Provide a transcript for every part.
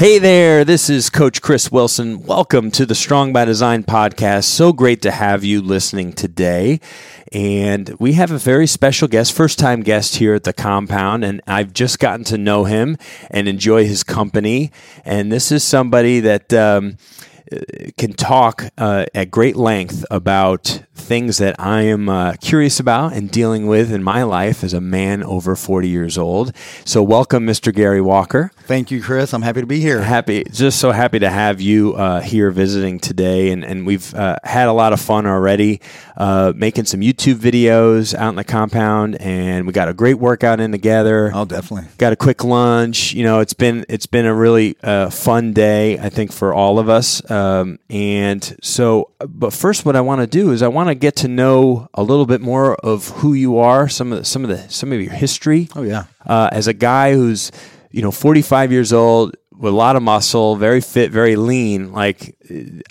Hey there, this is Coach Chris Wilson. Welcome to the Strong by Design podcast. So great to have you listening today. And we have a very special guest, first time guest here at the compound. And I've just gotten to know him and enjoy his company. And this is somebody that um, can talk uh, at great length about things that I am uh, curious about and dealing with in my life as a man over 40 years old. So, welcome, Mr. Gary Walker. Thank you, Chris. I'm happy to be here. Happy, just so happy to have you uh, here visiting today. And, and we've uh, had a lot of fun already uh, making some YouTube videos out in the compound. And we got a great workout in together. Oh, definitely. Got a quick lunch. You know, it's been it's been a really uh, fun day, I think, for all of us. Um, and so, but first, what I want to do is I want to get to know a little bit more of who you are, some of the, some of the some of your history. Oh yeah. Uh, as a guy who's you know 45 years old with a lot of muscle, very fit, very lean. Like,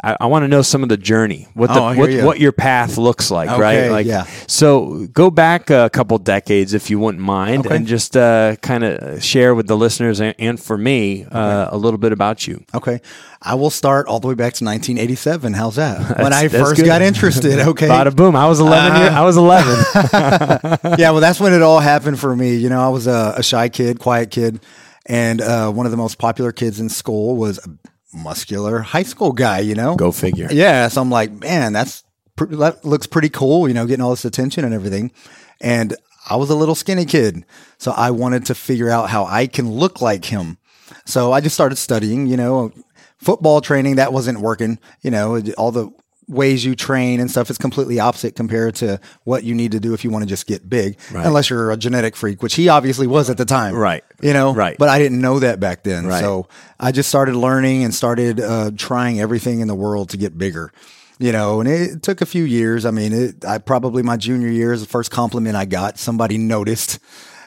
I, I want to know some of the journey, what the Oh, what, you. what your path looks like, right? Like, yeah. So go back a couple decades if you wouldn't mind, Okay. and just uh, kind of share with the listeners and, and for me uh, a little bit about you. Okay. I will start all the way back to 1987. How's that? when I first good. got interested. Okay. Bada boom! I was 11 year, I was 11. yeah. Well, that's when it all happened for me. You know, I was a, a shy kid, quiet kid, and uh, one of the most popular kids in school was a muscular high school guy. You know. Go figure. Yeah. So I'm like, man, that's pr- that looks pretty cool. You know, getting all this attention and everything. And I was a little skinny kid, so I wanted to figure out how I can look like him. So I just started studying. You know, football training that wasn't working. You know, all the ways you train and stuff is completely opposite compared to what you need to do if you want to just get big unless you're a genetic freak which he obviously was at the time Right. you know Right. but i didn't know that back then Right. so I just started learning and started uh, trying everything in the world to get bigger. You know, and it took a few years. I mean, it, I probably my junior year is the first compliment I got. Somebody noticed,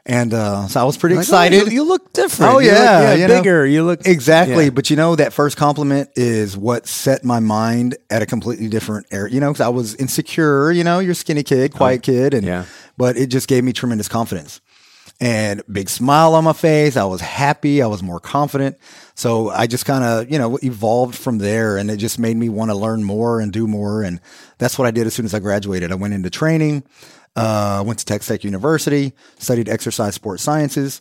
and uh, so I was pretty Like, oh, excited. you, you look different. Oh You look- yeah, you know. bigger. You look exactly. yeah. But you know that first compliment is what set my mind at a completely different area. You know, because I was insecure. You know, you're a skinny kid, quiet kid, and Oh, yeah. but it just gave me tremendous confidence and big smile on my face. I was happy. I was more confident. So I just kind of, you know, evolved from there and it just made me want to learn more and do more. And that's what I did as soon as I graduated. I went into training, uh, went to Texas Tech University, studied exercise sports sciences.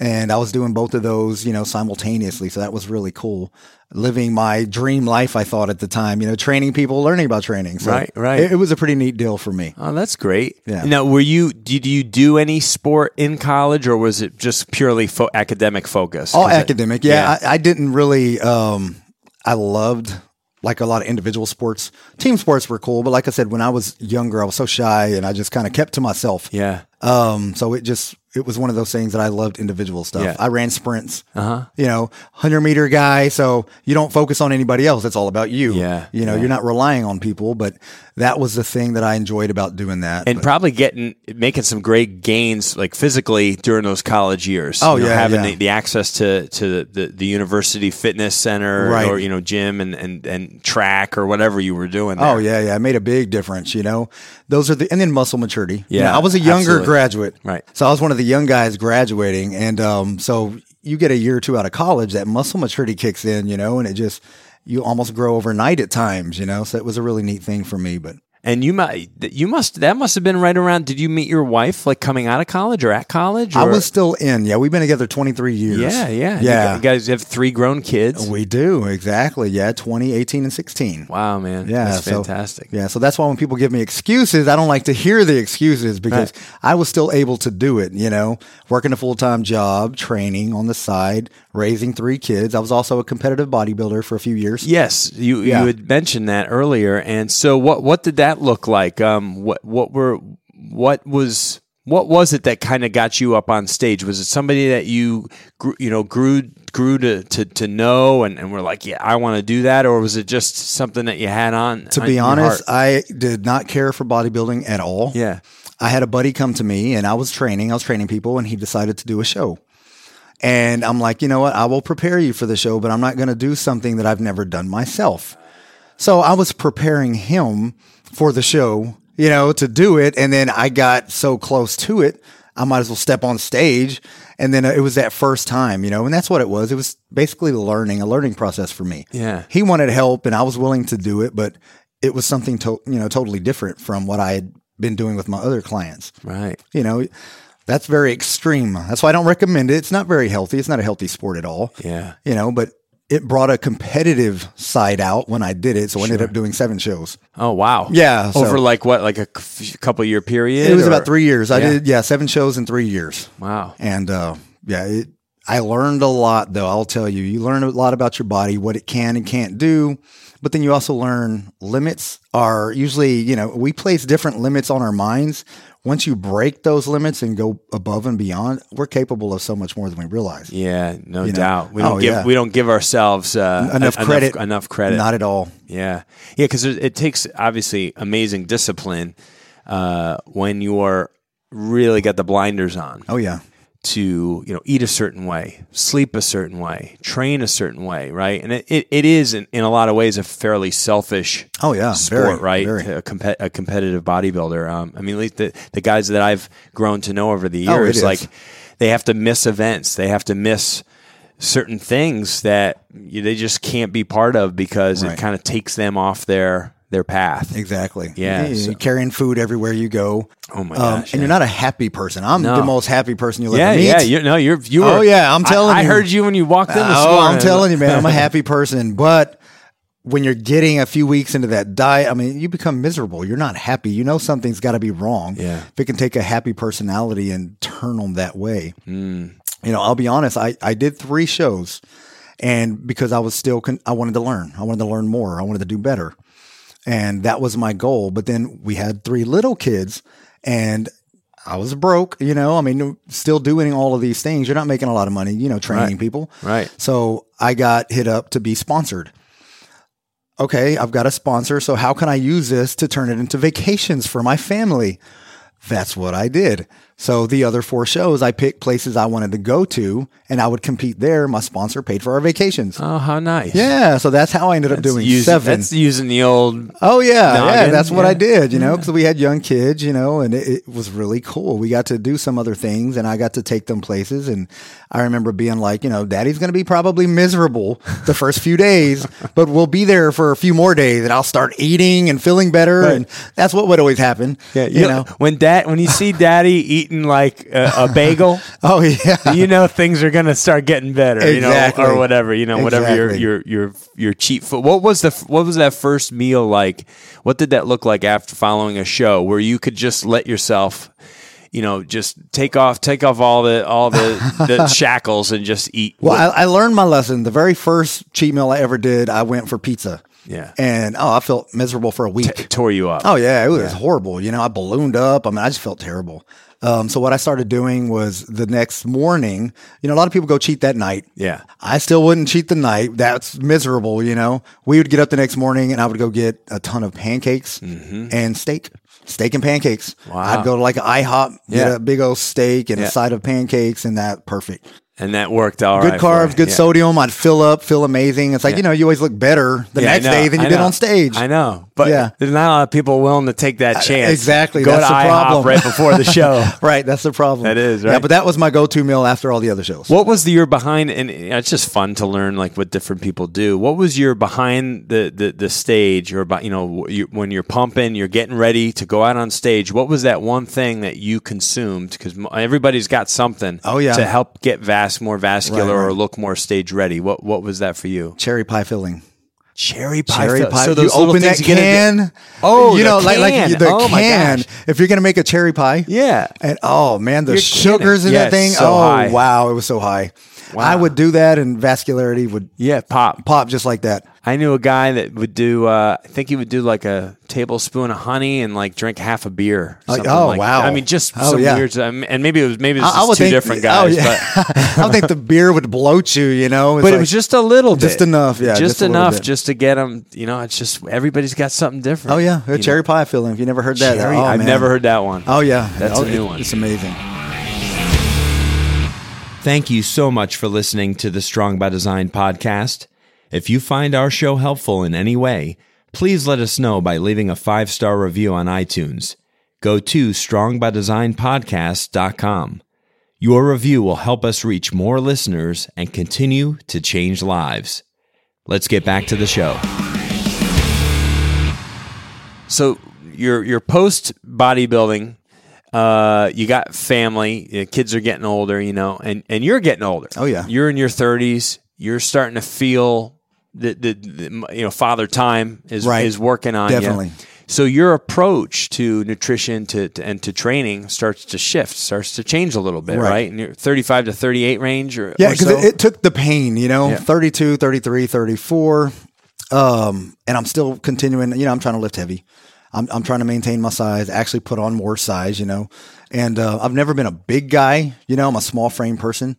And I was doing both of those, you know, simultaneously. So that was really cool. Living my dream life, I thought at the time, you know, training people, learning about training. So Right, right. It, it was a pretty neat deal for me. Oh, that's great. Yeah. Now, were you? Did you do any sport in college, or was it just purely fo- academic focus? All 'Cause it- academic. Yeah, I, I didn't really. Um, I loved like a lot of individual sports. Team sports were cool, but like I said, when I was younger, I was so shy and I just kind of kept to myself. yeah. Um, so it just it was one of those things that I loved individual stuff. Yeah. I ran sprints. Uh-huh. You know, hundred meter guy. So you don't focus on anybody else. It's all about you. Yeah, You know, yeah. you're not relying on people, but that was the thing that I enjoyed about doing that. And But- probably getting making some great gains, like physically, during those college years. Oh, You know, yeah, having yeah. The, the access to to the, the university fitness center, Right. or you know, gym and, and and track or whatever you were doing. There. Oh yeah, yeah, it made a big difference. You know, those are the and then muscle maturity. You Yeah, know, I was a younger absolutely. graduate, Right. So I was one of the young guys graduating, and um, so you get a year or two out of college, that muscle maturity kicks in, you know, and it just you almost grow overnight at times, you know. So it was a really neat thing for me, but. And you might you must that must have been right around. Did you meet your wife like coming out of college or at college? I was still in. Yeah, we've been together 23 years. Yeah, yeah, You Yeah. You guys have three grown kids. We do. Exactly. Yeah, 20, 18, and 16. Wow, man. Yeah, that's so- fantastic. Yeah, so that's why when people give me excuses, I don't like to hear the excuses because I was still able to do it, you know, working a full time job, training on the side, raising three kids. I was also a competitive bodybuilder for a few years. Yes, you Yeah. you had mentioned that earlier, and so what what did that look like? Um, what what were what was What was it that kind of got you up on stage? Was it somebody that you grew, you know grew grew to to, to know and, and were like, yeah, I want to do that, or was it just something that you had on? To on be honest? I did not care for bodybuilding at all. yeah, I had a buddy come to me and I was training, I was training people and he decided to do a show. And I'm like, you know what? I will prepare you for the show, but I'm not going to do something that I've never done myself. So I was preparing him for the show, you know, to do it. And then I got so close to it, I might as well step on stage. And then uh, it was that first time, you know, and that's what it was. It was basically learning, a learning process for me. Yeah. He wanted help and I was willing to do it, but it was something to, you know, totally different from what I had been doing with my other clients. right. You know, that's very extreme. That's why I don't recommend it. It's not very healthy. It's not a healthy sport at all. Yeah. You know, but it brought a competitive side out when I did it. So I ended up doing seven shows. Oh wow. Yeah, so- Over like what, like a c- couple year period? It was or- about three years. I Yeah. did, yeah, seven shows in three years. Wow. And uh, yeah, it, I learned a lot, though. I'll tell you, you learn a lot about your body, what it can and can't do. But then you also learn limits are usually, you know, we place different limits on our minds. Once you break those limits and go above and beyond, we're capable of so much more than we realize. Yeah, no know? doubt. We don't Oh, give yeah. we don't give ourselves uh, Enough en- credit. Enough, credit. Not at all. Yeah, yeah, because it takes obviously amazing discipline uh, when you are really got the blinders on Oh, yeah. To you know eat a certain way, sleep a certain way, train a certain way, right? And it, it, it is in, in a lot of ways a fairly selfish Oh, yeah. sport, Very, right? very. A, compe- a competitive bodybuilder. Um, I mean, at least the, the guys that I've grown to know over the Oh, years, is. like they have to miss events, they have to miss certain things that you, they just can't be part of because it kind of takes them off their their path. Exactly. Yeah, You're so- carrying food everywhere you go. Oh my Um, gosh! and yeah. you're not a happy person. I'm No. the most happy person you'll yeah, ever meet. yeah, you no, you're you were. Oh, yeah, I'm telling I, you. heard you when you walked in this oh, morning. I'm telling you, man, I'm a happy person. But when you're getting a few weeks into that diet, I mean, you become miserable. You're not happy. You know something's got to be wrong. Yeah. If it can take a happy personality and turn them that way. Hmm. You know, I'll be honest. I, I did three shows, and because I was still, con- I wanted to learn. I wanted to learn more. I wanted to do better, and that was my goal. But then we had three little kids, and I was broke. You know, I mean, still doing all of these things. You're not making a lot of money. You know, training Right. people. Right. So I got hit up to be sponsored. Okay, I've got a sponsor. So how can I use this to turn it into vacations for my family? That's what I did. So the other four shows, I picked places I wanted to go to and I would compete there. My sponsor paid for our vacations. Oh, how nice! Yeah. So that's how I ended up doing using, seven. That's using the old. Oh yeah, yeah, that's what yeah. I did, you know, because we had young kids, you know, and it, it was really cool. We got to do some other things, and I got to take them places. And I remember being like, you know, Daddy's going to be probably miserable the first few days, but we'll be there for a few more days, and I'll start eating and feeling better, and that's what would always happen. Yeah, you know. when dad when you see daddy eating like a, a bagel, Oh yeah, you know things are gonna start getting better, Exactly. you know, or whatever, you know, whatever your Exactly. your your your cheat food. What was the what was that first meal like? What did that look like after following a show where you could just let yourself, you know, just take off take off all the all the, the shackles and just eat? Well, I, I learned my lesson. The very first cheat meal I ever did, I went for pizza. Yeah. and oh, I felt miserable for a week. it tore you up. Oh yeah, it was horrible. You know, I ballooned up. I mean, I just felt terrible. Um, so what I started doing was the next morning. You know, a lot of people go cheat that night. Yeah. I still wouldn't cheat the night. That's miserable. You know, we would get up the next morning and I would go get a ton of pancakes and steak. Steak and pancakes. Mm-hmm. Wow. I'd go to like IHOP, get Yeah. a big old steak and Yeah. a side of pancakes, and that perfect. And that worked all Good right carbs, good Yeah. sodium. I'd fill up, feel amazing. It's like Yeah. you know, you always look better the Yeah, next day than you did on stage. I know, but Yeah. there's not a lot of people willing to take that uh, chance. exactly, Go that's to the IHOP problem. right before the show. Right, that's the problem. That is, right. Yeah, but that was my go-to meal after all the other shows. What was the year behind? And it's just fun to learn like what different people do. What was your behind the the, the stage, or about you know you, when you're pumping, you're getting ready to go out on stage? What was that one thing that you consumed? Because everybody's got something. Oh, yeah. to help get vast more vascular Right, or look more stage ready. What what was that for you? Cherry pie filling. Cherry pie. Cherry pie. So you open that you get can. Oh, you know, like can. like the Oh, can. If you're gonna make a cherry pie, Yeah. and oh man, the You're sugars kidding. in Yeah, that thing. so oh high. wow, it was so high. I would do that, and vascularity would Yeah, pop. pop just like that. I knew a guy that would do. Uh, I think he would do like a tablespoon of honey and like drink half a beer. something oh, like wow. that. I mean, just Oh, some yeah. weird. um, And maybe it was maybe it was I, I would two think, different oh, guys, yeah. but I think the beer would bloat you. You know, It's but it was just a little, Just bit. enough, yeah, just, just enough, just to get them. You know, it's just everybody's got something different. oh yeah, a cherry pie filling. If you never heard that, Cherry? oh, I've man. never heard that one. Oh yeah, That's Oh, a new it- one. It's amazing. Thank you so much for listening to the Strong by Design podcast. If you find our show helpful in any way, please let us know by leaving a five star review on iTunes. Go to strongbydesignpodcast.com. Your review will help us reach more listeners and continue to change lives. Let's get back to the show. So, your your post bodybuilding uh, you got family, your kids are getting older, you know, and, and you're getting older. Oh, yeah. You're in your 30s. You're starting to feel that, the, the, you know, father time is, Right. is working on you. Definitely. So your approach to nutrition to, to and to training starts to shift, starts to change a little bit, right? Right. And you're 35 to 38 range or Yeah, because so? it, it took the pain, you know, Yeah. 32, 33, 34. Um, and I'm still continuing, you know, I'm trying to lift heavy. I'm, I'm trying to maintain my size, actually put on more size, you know. And uh, I've never been a big guy, you know, I'm a small frame person.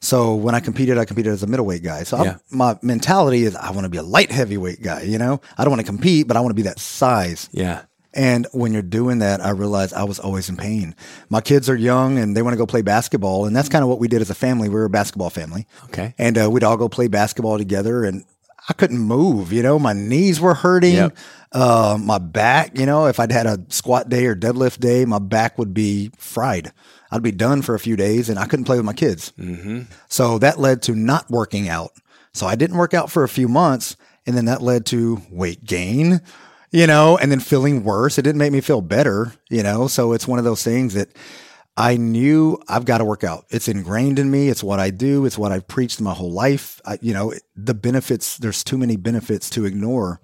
So when I competed, I competed as a middleweight guy. So Yeah. my mentality is I want to be a light heavyweight guy, you know. I don't want to compete, but I want to be that size. yeah. And when you're doing that, I realized I was always in pain. My kids are young and they want to go play basketball. And that's kind of what we did as a family. We were a basketball family. Okay. And uh, we'd all go play basketball together. And I couldn't move, you know, my knees were hurting. Yep. Uh, my back, you know, if I'd had a squat day or deadlift day, my back would be fried. I'd be done for a few days and I couldn't play with my kids. Mm-hmm. So that led to not working out. So I didn't work out for a few months. And then that led to weight gain, you know, and then feeling worse. It didn't make me feel better, you know. So it's one of those things that I knew I've got to work out. It's ingrained in me. It's what I do. It's what I've preached my whole life. I, you know, the benefits, there's too many benefits to ignore.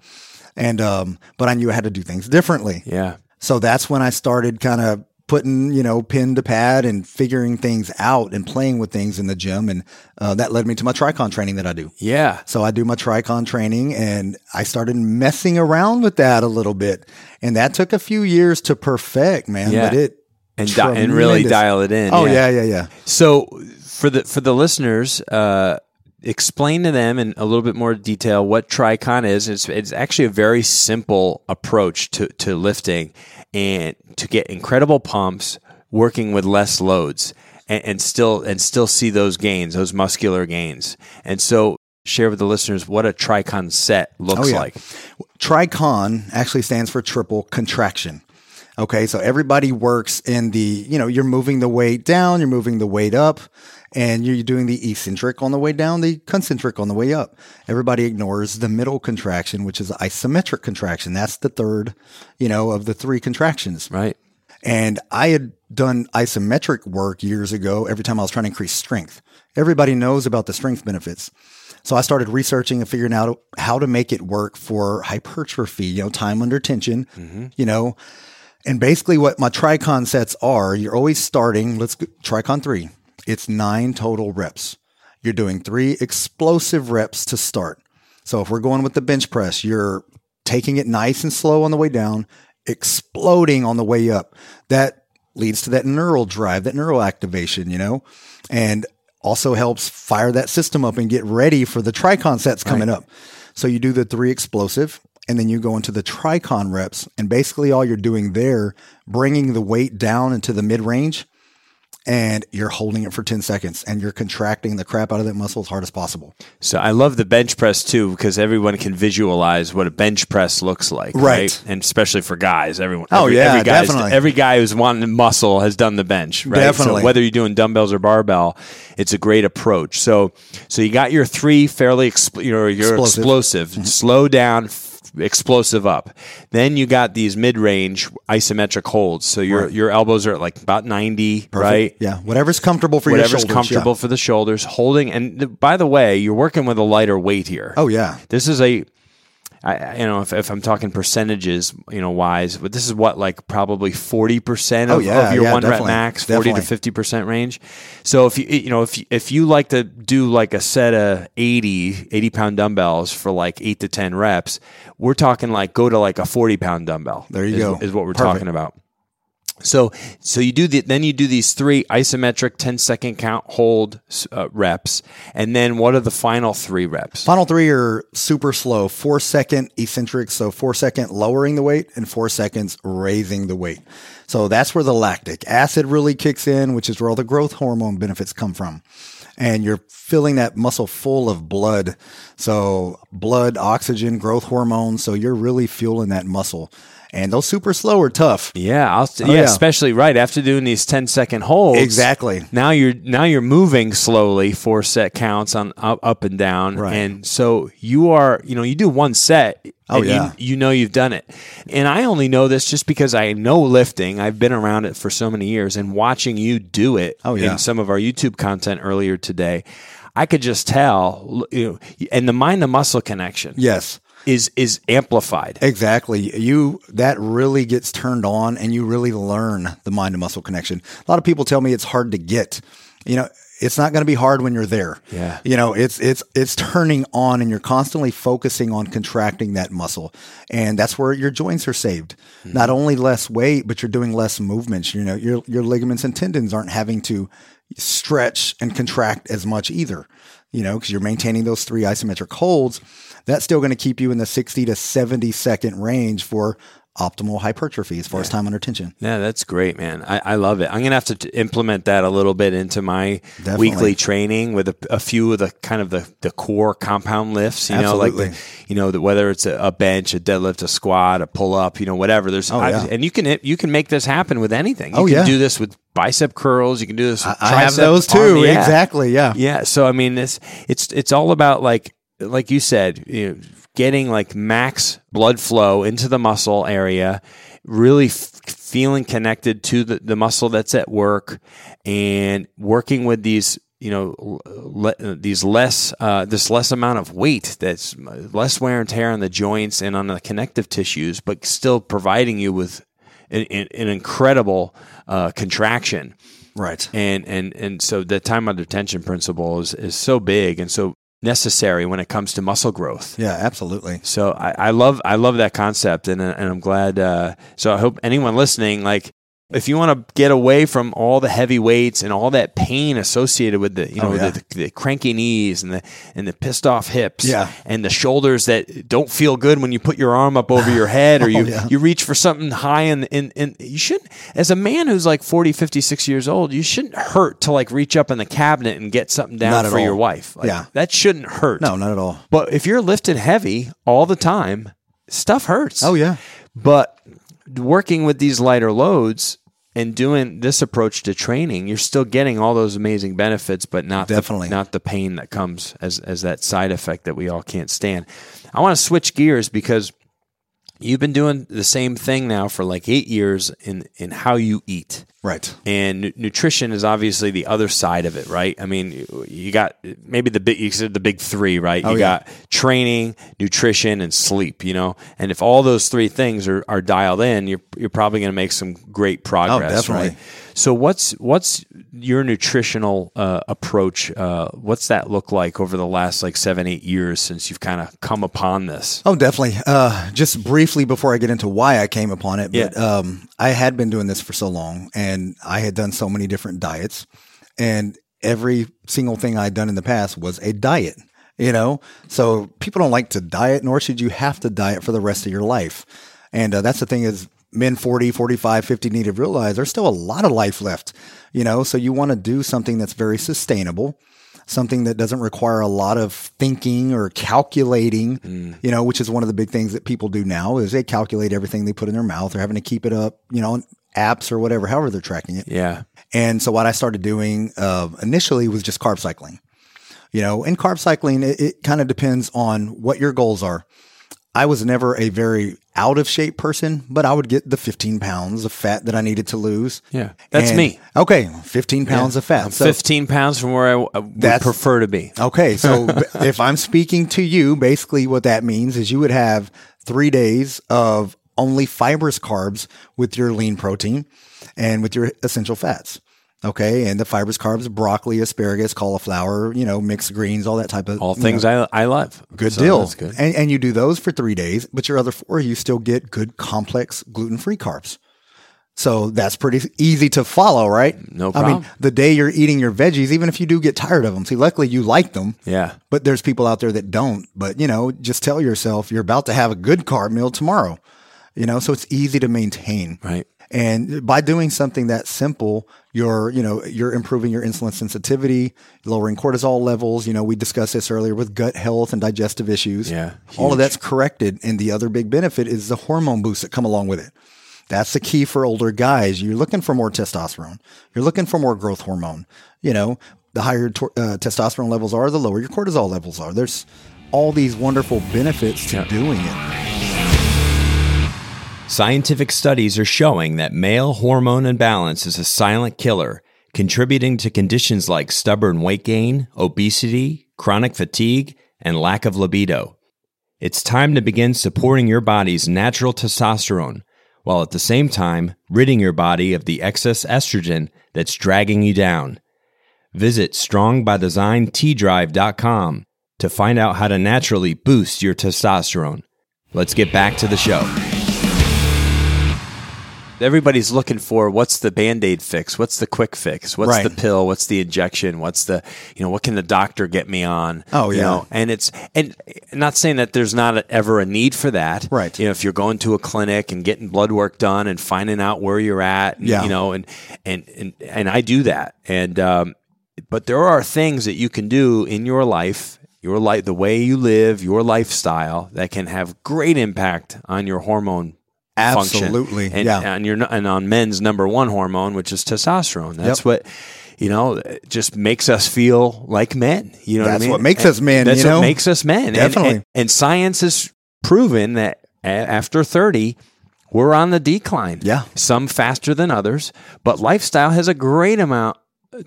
And, um, but I knew I had to do things differently. Yeah. So that's when I started kind of putting, you know, pen to pad and figuring things out and playing with things in the gym. And uh, that led me to my Tricon training that I do. Yeah. So I do my Tricon training and I started messing around with that a little bit. And that took a few years to perfect, man. Yeah. But it, And, di- and really dial it in. Oh, yeah, yeah, yeah. So for the for the listeners, uh, explain to them in a little bit more detail what Tricon is. It's it's actually a very simple approach to to lifting and to get incredible pumps working with less loads and, and still and still see those gains, those muscular gains. And so share with the listeners what a Tricon set looks Oh, yeah. like. Tricon actually stands for triple contraction. Okay, so everybody works in the, you know, you're moving the weight down, you're moving the weight up, and you're doing the eccentric on the way down, the concentric on the way up. Everybody ignores the middle contraction, which is isometric contraction. That's the third, you know, of the three contractions. Right. And I had done isometric work years ago every time I was trying to increase strength. Everybody knows about the strength benefits. So I started researching and figuring out how to make it work for hypertrophy, you know, time under tension, mm-hmm. you know. And basically what my Tricon sets are, you're always starting, let's go, Tricon 3. It's 9 total reps. You're doing 3 explosive reps to start. So if we're going with the bench press, you're taking it nice and slow on the way down, exploding on the way up. That leads to that neural drive, that neural activation, you know, and also helps fire that system up and get ready for the tricon sets coming up. So you do the three explosive and then you go into the tricon reps and basically all you're doing there, bringing the weight down into the mid range and you're holding it for 10 seconds and you're contracting the crap out of that muscle as hard as possible. So I love the bench press too because everyone can visualize what a bench press looks like, right? Right. And especially for guys, everyone. Oh, every, yeah, every definitely. Every guy who's wanting muscle has done the bench, right? Definitely. So whether you're doing dumbbells or barbell, it's a great approach. So, so you got your three fairly, expl- you know, your Explosive. explosive, mm-hmm. slow down. Explosive up. Then you got these mid-range isometric holds. So your your elbows are at like about ninety, right? Yeah. Whatever's comfortable for Whatever's your shoulders. comfortable Yeah. for the shoulders, holding. And th- by the way, you're working with a lighter weight here. Oh, yeah. This is a I, you know, if, if I'm talking percentages, you know, wise, but this is what like probably forty percent oh, of, Oh, yeah, of your yeah, one rep max, forty to fifty percent range. So if you you know if you, if you like to do like a set of 80, 80 pound dumbbells for like eight to ten reps, we're talking like go to like a forty pound dumbbell. There you is- go. Is what we're Perfect. talking about. So, so you do the, then you do these three isometric 10 second count hold uh, reps, and then what are the final three reps? Final three are super slow, four second eccentric. So four second lowering the weight and four seconds raising the weight. So that's where the lactic acid really kicks in, which is where all the growth hormone benefits come from. And you're filling that muscle full of blood. So blood, oxygen, growth hormone. So you're really fueling that muscle. And those super slow are tough. Yeah, I'll, oh, yeah, Oh, yeah. especially right after doing these 10 second holds. Exactly. Now you're now you're moving slowly, four set counts on up, up and down, Right. and so you are, you know, you do one set. Oh, and you- yeah. you, know you've done it, and I only know this just because I know lifting. I've been around it for so many years, and watching you do it. Oh, yeah. in some of our YouTube content earlier today, I could just tell, you know, and the mind to muscle connection Yes. Is is amplified. Exactly. You that really gets turned on and you really learn the mind to muscle connection. A lot of people tell me it's hard to get. You know, it's not going to be hard when you're there. Yeah. You know, it's it's it's turning on and you're constantly focusing on contracting that muscle. And that's where your joints are saved. Hmm. Not only less weight, but you're doing less movements. You know, your your ligaments and tendons aren't having to stretch and contract as much either. You know, because you're maintaining those three isometric holds. That's still going to keep you in the 60 to 70 second range for optimal hypertrophy as far as time under tension. Yeah, that's great, man. I, I love it. I'm gonna have to t- implement that a little bit into my Definitely. weekly training with a, a few of the kind of the, the core compound lifts. You know, like the, you know, the, whether it's a, a bench, a deadlift, a squat, a pull up, you know, whatever. There's Oh, yeah. and you can you can make this happen with anything. Oh, you Oh, can yeah. do this with bicep curls. You can do this. With I have those too. yeah. Exactly. Yeah. Yeah. So I mean, this it's it's all about like like you said, you know, getting like max blood flow into the muscle area, really f- feeling connected to the, the muscle that's at work, and working with these you know le- these less uh, this less amount of weight that's less wear and tear on the joints and on the connective tissues, but still providing you with an, an an incredible uh, contraction Right. and and and so the time under tension principle is is so big and so necessary when it comes to muscle growth. Yeah, absolutely. So I, I love I love that concept, and and I'm glad. Uh, so I hope anyone listening, like, if you want to get away from all the heavy weights and all that pain associated with the you oh, know Oh, yeah. the, the cranky knees and the and the pissed off hips, Yeah. and the shoulders that don't feel good when you put your arm up over your head or you Oh, yeah. you reach for something high and and, and you shouldn't as a man who's like 40 56 years old you shouldn't hurt to like reach up in the cabinet and get something down for all. your wife Like, Yeah. that shouldn't hurt No, not at all. but if you're lifted heavy all the time, stuff hurts. Oh yeah. But working with these lighter loads and doing this approach to training, you're still getting all those amazing benefits, but not Definitely. the, not the pain that comes as as that side effect that we all can't stand. I want to switch gears because you've been doing the same thing now for like eight years in in how you eat Right. and nu- nutrition is obviously the other side of it, right? I mean, you- you got maybe the big you said the big three, right? Oh, you Oh, yeah. got training, nutrition, and sleep. You know, and if all those three things are, are dialed in, you're you're probably going to make some great oh, progress, Oh, definitely. right? So what's what's your nutritional uh, approach? Uh, what's that look like over the last like seven eight years since you've kind of come upon this? Oh, definitely. Uh, just briefly before I get into why I came upon it, but Yeah. um, I had been doing this for so long, and I had done so many different diets, and every single thing I'd done in the past was a diet. You know, so people don't like to diet, nor should you have to diet for the rest of your life. And uh, that's the thing is men 40, 45, 50 need to realize there's still a lot of life left, you know, so you want to do something that's very sustainable something that doesn't require a lot of thinking or calculating, you know, which is one of the big things that people do now is they calculate everything they put in their mouth. They're having to keep it up, you know, on apps or whatever, however they're tracking it. Yeah, And so what I started doing uh, initially was just carb cycling. You know, and carb cycling, it, it kind of depends on what your goals are. I was never a very out of shape person, but I would get the 15 pounds of fat that I needed to lose. Yeah, that's And- me. Okay, 15 pounds of fat. So- 15 pounds from where I, I uh, would prefer to be. Okay, so if I'm speaking to you, basically what that means is you would have three days of only fibrous carbs with your lean protein and with your essential fats. Okay, and the fibrous carbs, broccoli, asparagus, cauliflower, you know, mixed greens, all that type of All things know, I, I love. good So deal. Good. And and you do those for three days, but your other four you still get good complex gluten free carbs. So that's pretty easy to follow, right? No I mean, the day you're eating your veggies, even if you do get tired of them, see, luckily you like them. Yeah. But there's people out there that don't. But you know, just tell yourself you're about to have a good carb meal tomorrow. You know, so it's easy to maintain. Right. And by doing something that simple, you're, you know, you're improving your insulin sensitivity, lowering cortisol levels. You know, we discussed this earlier with gut health and digestive issues. Yeah, All of that's corrected. And the other big benefit is the hormone boosts that come along with it. That's the key for older guys. You're looking for more testosterone. You're looking for more growth hormone. You know, the higher tor- uh, testosterone levels are, the lower your cortisol levels are. There's all these wonderful benefits to Yeah. doing it. Scientific studies are showing that male hormone imbalance is a silent killer, contributing to conditions like stubborn weight gain, obesity, chronic fatigue, and lack of libido. It's time to begin supporting your body's natural testosterone, while at the same time ridding your body of the excess estrogen that's dragging you down. Visit strongbydesignTDrive.com to find out how to naturally boost your testosterone. Let's get back to the show. Everybody's looking for what's the band-aid fix, what's the quick fix, what's Right. the pill, what's the injection, what's the you know what can the doctor get me on? Oh, You yeah. know, and it's and not saying that there's not a, ever a need for that. Right. You know, if you're going to a clinic and getting blood work done and finding out where you're at, and, Yeah. you know, and and and and I do that, and um, but there are things that you can do in your life, your life, the way you live, your lifestyle that can have great impact on your hormone function. Absolutely. and, Yeah. and your and on men's number one hormone, which is testosterone. That's what you know. It just makes us feel like men. You know, what I That's mean? what makes And us men, That's you what know? makes us men. And- Definitely. And, and science has proven that a- after thirty. We're on the decline. Yeah. Some faster than others, but lifestyle has a great amount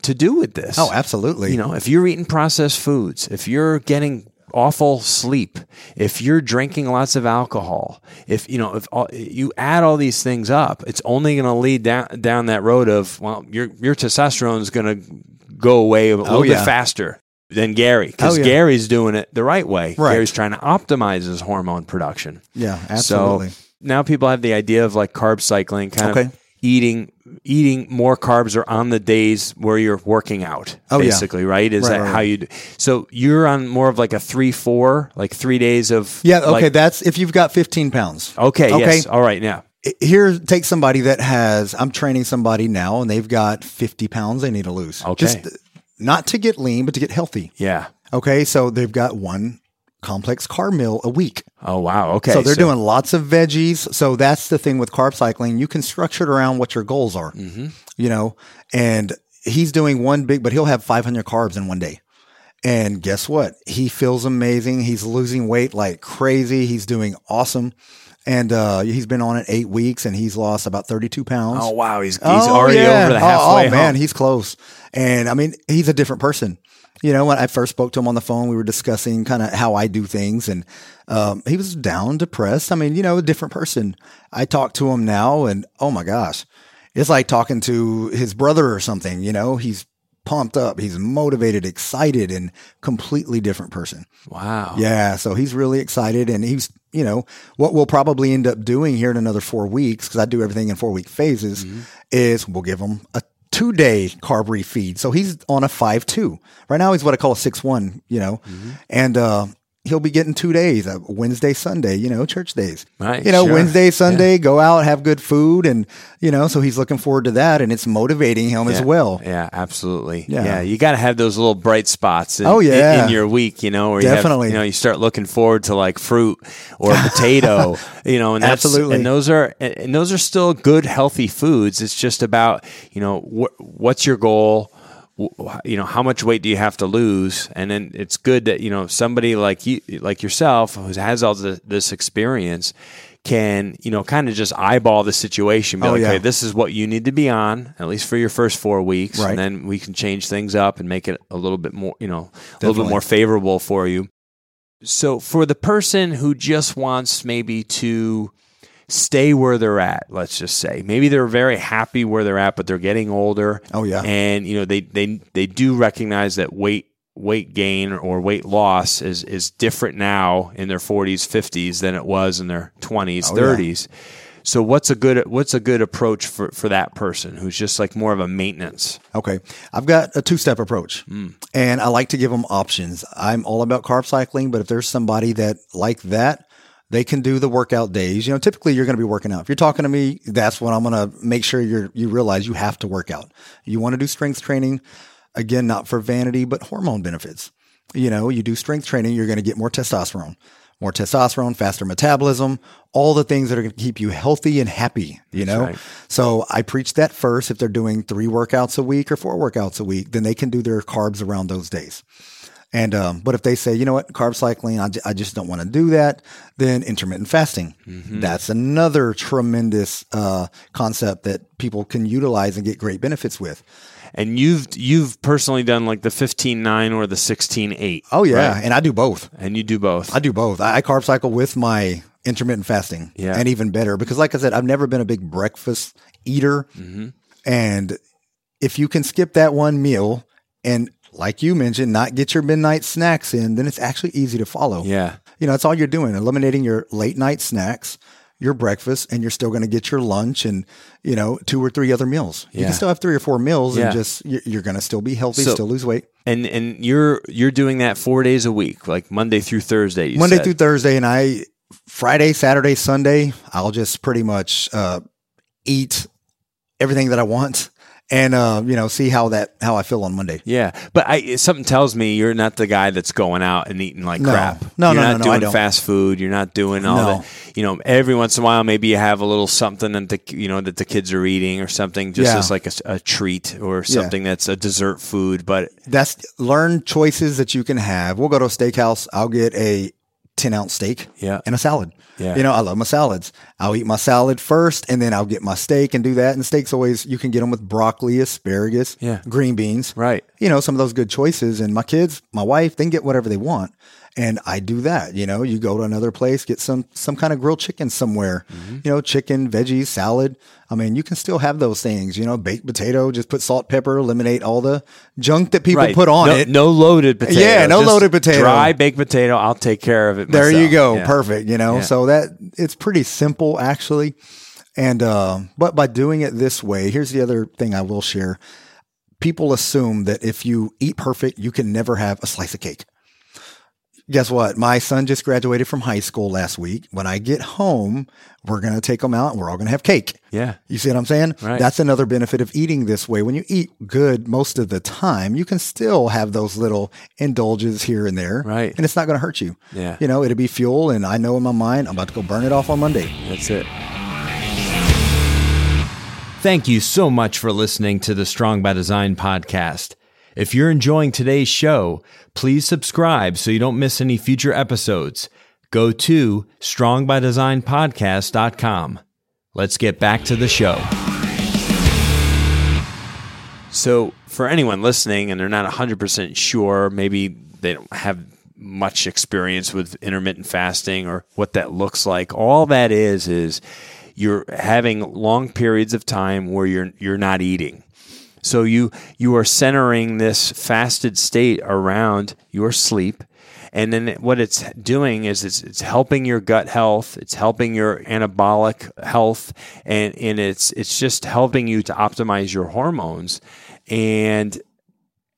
to do with this. Oh, absolutely. You know, if you're eating processed foods, if you're getting awful sleep, if you're drinking lots of alcohol, if you know, if all, you add all these things up, it's only going to lead down down that road of well, your your testosterone is going to go away a oh, little Oh, yeah. bit faster than Gary because Oh, yeah. Gary's doing it the right way. Right. Gary's trying to optimize his hormone production. yeah, absolutely. So now people have the idea of like carb cycling, kind Okay. of eating eating more carbs or on the days where you're working out. Oh, yeah. basically, right? Is Right, that right, how you? Do? So you're on more of like a three four, like three days of yeah, okay. like- that's if you've got 15 pounds. okay, okay. yes, all right, yeah, Here, take somebody that has, I'm training somebody now and they've got 50 pounds they need to lose. Okay. Just not to get lean, but to get healthy. yeah. Okay. So they've got one complex carb meal a week. Oh wow, okay. so they're doing lots of veggies. So that's the thing with carb cycling. You can structure it around what your goals are, Mm-hmm. you know, and he's doing one big, but he'll have 500 carbs in one day. And guess what? He feels amazing. He's losing weight like crazy. He's doing awesome. And uh, he's been on it eight weeks and he's lost about 32 pounds. Oh wow, he's he's Oh, already yeah. over the Oh, halfway. Oh, man, hump. he's close. And I mean, he's a different person. You know, when I first spoke to him on the phone, we were discussing kind of how I do things, and um, he was down, depressed. I mean, you know, a different person. I talk to him now, and oh my gosh, it's like talking to his brother or something. You know, he's pumped up, he's motivated, excited, and completely different person. wow. Yeah, so he's really excited, and he's you know what we'll probably end up doing here in another four weeks because I do everything in four week phases. Is we'll give him a two day carb refeed. So he's on a five two right now. He's what I call a six one. You know, and uh, he'll be getting two days, uh, Wednesday, Sunday. You know, church days. Right, You know, sure. Wednesday, Sunday, go out, have good food, and you know, so he's looking forward to that, and it's motivating him as well. Yeah, absolutely. Yeah, Yeah. you got to have those little bright spots. In, Oh, yeah. in, in your week, you know, where you have- Definitely. you know, you start looking forward to like fruit or potato, you know, and that's, Absolutely. and those are and and those are still good, healthy foods. It's just about you know wh- what's your goal. You know how much weight do you have to lose? And then it's good that you know somebody like you like yourself who has all the, this experience can you know kind of just eyeball the situation. Be Oh, like yeah. okay this is what you need to be on at least for your first four weeks. Right. and then we can change things up and make it a little bit more you know a little bit more favorable for you. So for the person who just wants maybe to stay where they're at let's just say maybe they're very happy where they're at but they're getting older Oh, yeah. and you know they they they do recognize that weight weight gain or weight loss is is different now in their 40s 50s than it was in their 20s Oh, yeah. 30s so what's a good what's a good approach for for that person who's just like more of a maintenance Okay. I've got a two step approach Mm. and I like to give them options. I'm all about carb cycling, but if there's somebody that like that, they can do the workout days. You know, typically you're going to be working out. If you're talking to me, that's when I'm going to make sure you're, you realize you have to work out. You want to do strength training, again, not for vanity, but hormone benefits. You know, you do strength training, you're going to get more testosterone, more testosterone, faster metabolism, all the things that are going to keep you healthy and happy, you know? right. So I preach that first. If they're doing three workouts a week or four workouts a week, then they can do their carbs around those days. And um, but if they say, you know what, carb cycling, I, j- I just don't want to do that, then intermittent fasting. That's another tremendous uh, concept that people can utilize and get great benefits with. and you've you've personally done like the 15-9 or the 16-8 Oh yeah, right? and I do both. and you do both I do both. I, I carb cycle with my intermittent fasting, Yeah. and even better because, like I said, I've never been a big breakfast eater, Mm-hmm. and if you can skip that one meal and, like you mentioned, not get your midnight snacks in, then it's actually easy to follow. yeah You know, that's all you're doing, eliminating your late night snacks, your breakfast, and you're still going to get your lunch and, you know, two or three other meals. You can still have three or four meals Yeah. and just, you're, going to still be healthy, So- still lose weight. and and you're you're doing that 4 days a week like Monday through Thursday you Monday said. through Thursday, and I Friday, Saturday, Sunday, I'll just pretty much uh, eat everything that I want, and uh, you know, see how that how I feel on Monday. Yeah, but I something tells me you're not the guy that's going out and eating like No. crap. No, you're no, not no, no, doing don't. fast food. You're not doing all No. that. You know, every once in a while, maybe you have a little something that the you know that the kids are eating or something, just Yeah. as like a, a treat or something that's a dessert food. But That's learn choices that you can have. We'll go to a steakhouse. I'll get a ten ounce steak, Yeah. and a salad. Yeah. you know, I love my salads. I'll eat my salad first, and then I'll get my steak and do that. And steaks always you can get them with broccoli, asparagus, Yeah. green beans, right, you know, some of those good choices. And my kids, my wife, they can get whatever they want. And I do that. You know, you go to another place, get some some kind of grilled chicken somewhere. Mm-hmm. You know, chicken, veggies, salad. I mean, you can still have those things. You know, baked potato, just put salt, pepper, eliminate all the junk that people right. put on no, it. No loaded potato. Yeah, no Just loaded potato. Dry baked potato. I'll take care of it. there you go, Yeah. perfect. You know, Yeah. so that it's pretty simple actually. And uh, but by doing it this way, here's the other thing I will share. People assume that if you eat perfect, you can never have a slice of cake. Guess what? My son just graduated from high school last week. When I get home, we're going to take him out and we're all going to have cake. Yeah, You see what I'm saying? Right. That's another benefit of eating this way. When you eat good most of the time, you can still have those little indulges here and there. Right. And it's not going to hurt you. Yeah. You know, it'll be fuel. And I know in my mind, I'm about to go burn it off on Monday. That's it. Thank you so much for listening to the Strong by Design podcast. If you're enjoying today's show, please subscribe so you don't miss any future episodes. Go to strongbydesignpodcast.com. Let's get back to the show. So, for anyone listening and they're not 100% sure, maybe they don't have much experience with intermittent fasting or what that looks like, all that is is you're having long periods of time where you're you're not eating. So you you are centering this fasted state around your sleep. And then what it's doing is it's, it's helping your gut health, it's helping your anabolic health, and, and it's it's just helping you to optimize your hormones. And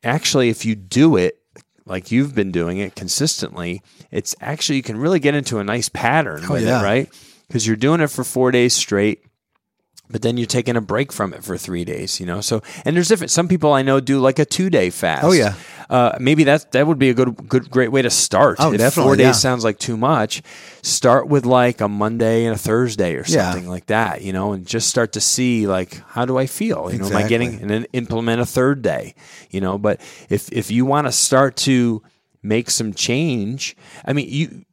actually, if you do it like you've been doing it consistently, it's actually you can really get into a nice pattern with yeah. it, right? Because you're doing it for four days straight but then you're taking a break from it for three days, you know. So, and there's different. Some people I know do like a two day fast. Oh, yeah. uh, maybe that that would be a good, good, great way to start. Oh, If definitely, Four days yeah. sounds like too much. Start with like a Monday and a Thursday or Yeah. something like that, you know, and just start to see like how do I feel? You know, am I getting and then implement a third day, you know. But if if you want to start to make some change, I mean, you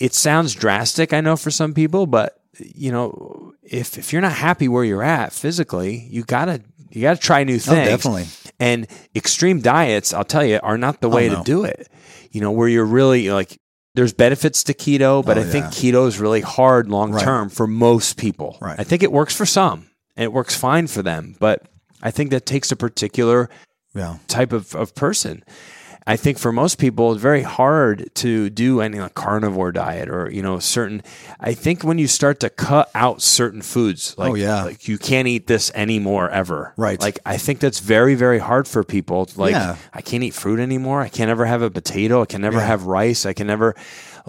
it sounds drastic, I know, for some people, but you know, if if you're not happy where you're at physically, you gotta you gotta try new oh, things. Oh, definitely. And extreme diets, I'll tell you, are not the oh, way no. to do it. You know, where you're really like there's benefits to keto, but Oh, I think keto is really hard long Right. term for most people. Right. I think it works for some and it works fine for them, but I think that takes a particular Yeah. type of, of person. I think for most people, it's very hard to do any like carnivore diet or you know certain. I think when you start to cut out certain foods, oh, like Oh, yeah. like you can't eat this anymore ever. Right. Like I think that's very very hard for people. Like Yeah. I can't eat fruit anymore. I can't ever have a potato. I can never Yeah. have rice. I can never.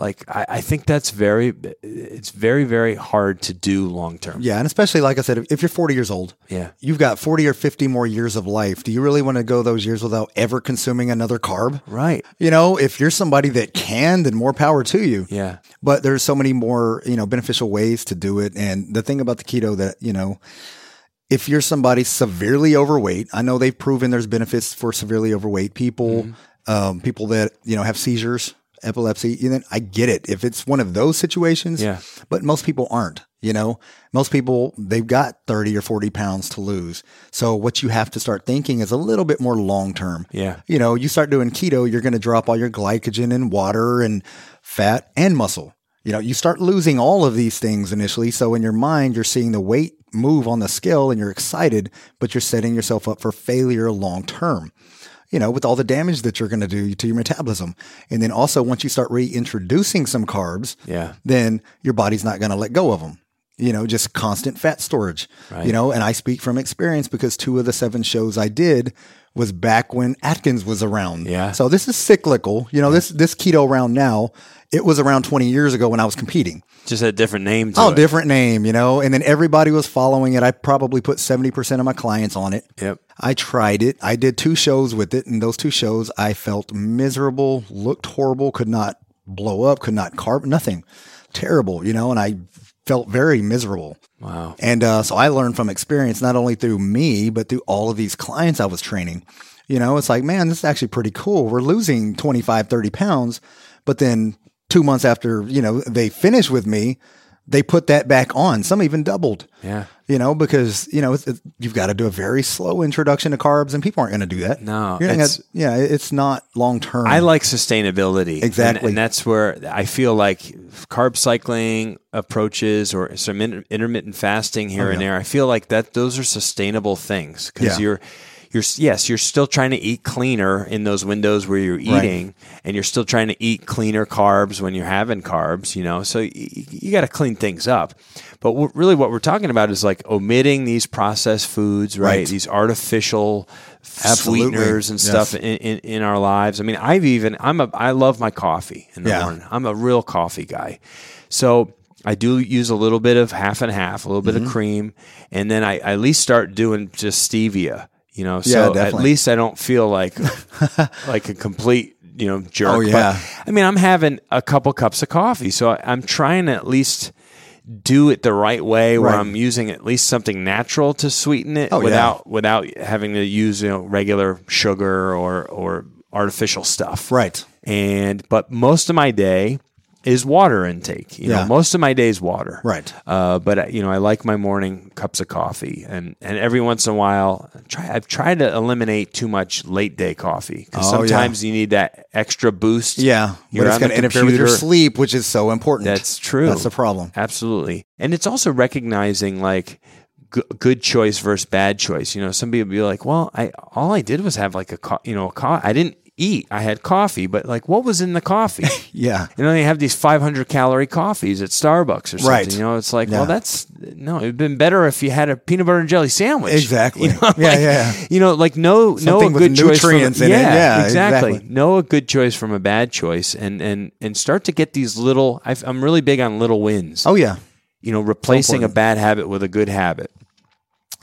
Like I, I think that's very. It's very very hard to do long term. Yeah. And especially, like I said, if- if you're 40 years old, Yeah. you've got 40 or 50 more years of life. Do you really want to go those years without ever consuming another carb? Right. You know, if you're somebody that can, then more power to you. Yeah. But there's so many more, you know, beneficial ways to do it. And the thing about the keto that, you know, if you're somebody severely overweight, I know they've proven there's benefits for severely overweight people, Mm-hmm. um, people that, you know, have seizures, epilepsy. And then I get it. If it's one of those situations, Yeah. but most people aren't, you know, most people, they've got 30 or 40 pounds to lose. So what you have to start thinking is a little bit more long term Yeah. you know, you start doing keto, you're going to drop all your glycogen and water and fat and muscle. You know, you start losing all of these things initially. So in your mind, you're seeing the weight move on the scale and you're excited, but you're setting yourself up for failure long term. You know, with all the damage that you're going to do to your metabolism. And then also once you start reintroducing some carbs, Yeah. then your body's not going to let go of them. You know, just constant fat storage. Right. You know, and I speak from experience because two of the seven shows I did was back when Atkins was around. Yeah. So this is cyclical. You know, this this keto round now, it was around 20 years ago when I was competing. Just a different name. Oh, to Oh, it. different name, you know, and then everybody was following it. I probably put 70% of my clients on it. Yep. I tried it. I did two shows with it, and those two shows I felt miserable, looked horrible, could not blow up, could not carb, nothing. Terrible, you know, and I felt very miserable. Wow. And uh, so I learned from experience, not only through me, but through all of these clients I was training. You know, it's like, man, this is actually pretty cool. We're losing 25, 30 pounds. But then two months after, you know, they finish with me, they put that back on. Some even doubled. Yeah. You know, because, you know, it's, it's, you've got to do a very slow introduction to carbs, and people aren't going to do that. No, You're it's- gonna, yeah, it's not long term. I like sustainability. And- Exactly. And, that's where I feel like carb cycling approaches or some inter- intermittent fasting here oh, and there. I feel like that those are sustainable things because Oh, Yeah. you're you're yes, you're still trying to eat cleaner in those windows where you're eating and you're still trying to eat cleaner carbs when you're having carbs, you know. So y- y- you got to clean things up. But what, really what we're talking about is like omitting these processed foods, right? Right. These artificial Absolutely. sweeteners and Yes. stuff in, in, in our lives. I mean, I've even I'm a I love my coffee in the Yeah. morning. I'm a real coffee guy. So I do use a little bit of half and half, a little bit Mm-hmm. of cream, and then I, I at least start doing just stevia. You know, Yeah, so at least I don't feel like like a complete you know jerk. Oh, yeah. But, I mean, I'm having a couple cups of coffee, so I, I'm trying to at least do it the right way where Right. I'm using at least something natural to sweeten it Oh, yeah. without without having to use you know regular sugar or or artificial stuff. right. And but most of my day is water intake. You know, Yeah. most of my day is water. Right. Uh, but uh, you know, I like my morning cups of coffee, and and every once in a while, try I've tried to eliminate too much late day coffee because Oh, yeah. sometimes you need that extra boost. Yeah. You're but it's going to interfere with your sleep, which is so important. That's true. That's the problem. Absolutely. And it's also recognizing like good choice versus bad choice. You know, some people be like, well, I, all I did was have like a, co- you know, a co- I didn't eat. I had coffee, but like what was in the coffee? Yeah. you know, they have these 500 calorie coffees at Starbucks or something. Right. You know, it's like, well, that's no, it'd been better if you had a peanut butter and jelly sandwich. Exactly. You know, Yeah, like, yeah. You know, like no, no Something a with good choice from, nutrients in it. Yeah, exactly. exactly. Know a good choice from a bad choice, and and and start to get these little. I've, I'm really big on little wins. Oh, yeah. you know, replacing a bad habit with a good habit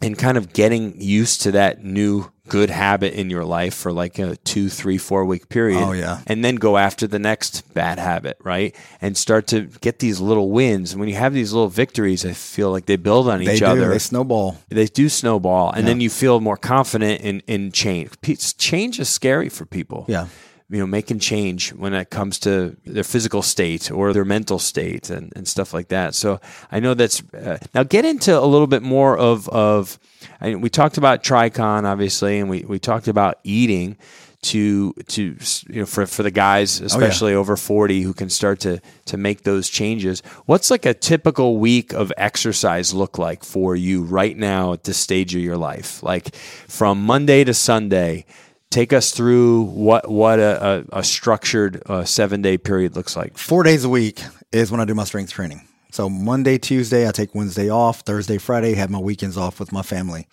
and kind of getting used to that new good habit in your life for like a two, three, four week period. Oh, yeah. And then go after the next bad habit, right? And start to get these little wins. And when you have these little victories, I feel like they build on They each do. other. They snowball. They do snowball, and then you feel more confident in in change. Change is scary for people. Yeah. You know, making change when it comes to their physical state or their mental state and, and stuff like that. So I know that's uh, now get into a little bit more of of. I, we talked about Tricon obviously, and we we talked about eating to to you know for for the guys especially over 40 who can start to to make those changes what's like a typical week of exercise look like for you right now at this stage of your life like from monday to sunday take us through what what a, a, a structured uh, seven day period looks like Four days a week is when I do my strength training. So Monday, Tuesday, I take Wednesday off. Thursday, Friday, have my weekends off with my family.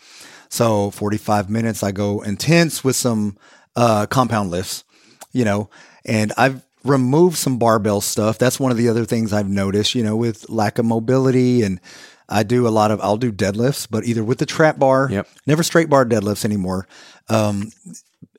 So 45 minutes, I go intense with some uh, compound lifts, you know, and I've removed some barbell stuff. That's one of the other things I've noticed, you know, with lack of mobility and I do a lot of, I'll do deadlifts, but either with the trap bar, Yep. never straight bar deadlifts anymore. Um,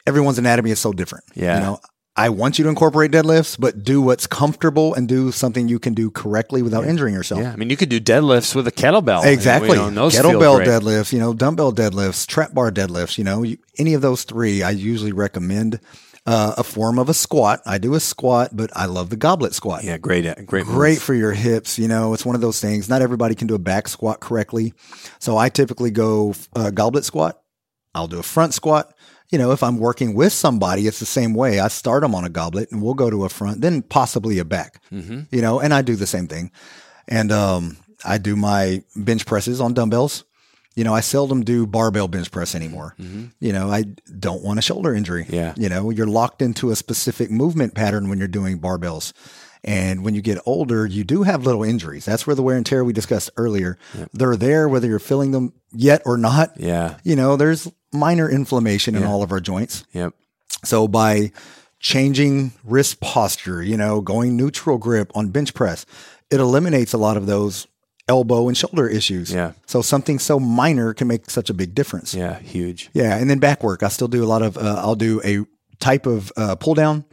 everyone's anatomy is so different. Yeah. You know, I want you to incorporate deadlifts, but do what's comfortable and do something you can do correctly without injuring yourself. yeah i mean you could do deadlifts with a kettlebell Exactly. you know, and those feel Kettlebell deadlifts, you know, dumbbell deadlifts, trap bar deadlifts, you know, you, any of those three, I usually recommend uh, a form of a squat. I do a squat, but I love the goblet squat. yeah great great move. Great for your hips. You know, it's one of those things. Not everybody can do a back squat correctly. So I typically go uh, goblet squat. I'll do a front squat. You know, if I'm working with somebody, it's the same way. I start them on a goblet and we'll go to a front, then possibly a back. Mm-hmm. You know, and I do the same thing. And um, I do my bench presses on dumbbells. You know, I seldom do barbell bench press anymore. You know, I don't want a shoulder injury. Mm-hmm. Yeah. You know, you're locked into a specific movement pattern when you're doing barbells. And when you get older, you do have little injuries. That's where the wear and tear we discussed earlier. They're there whether you're feeling them yet or not. yeah You know, there's minor inflammation in all of our joints. yep So by changing wrist posture, you know, going neutral grip on bench press, it eliminates a lot of those elbow and shoulder issues. Yeah. So something so minor can make such a big difference. yeah huge Yeah, and then back work. I still do a lot of. Uh, I'll do a type of uh, pull down.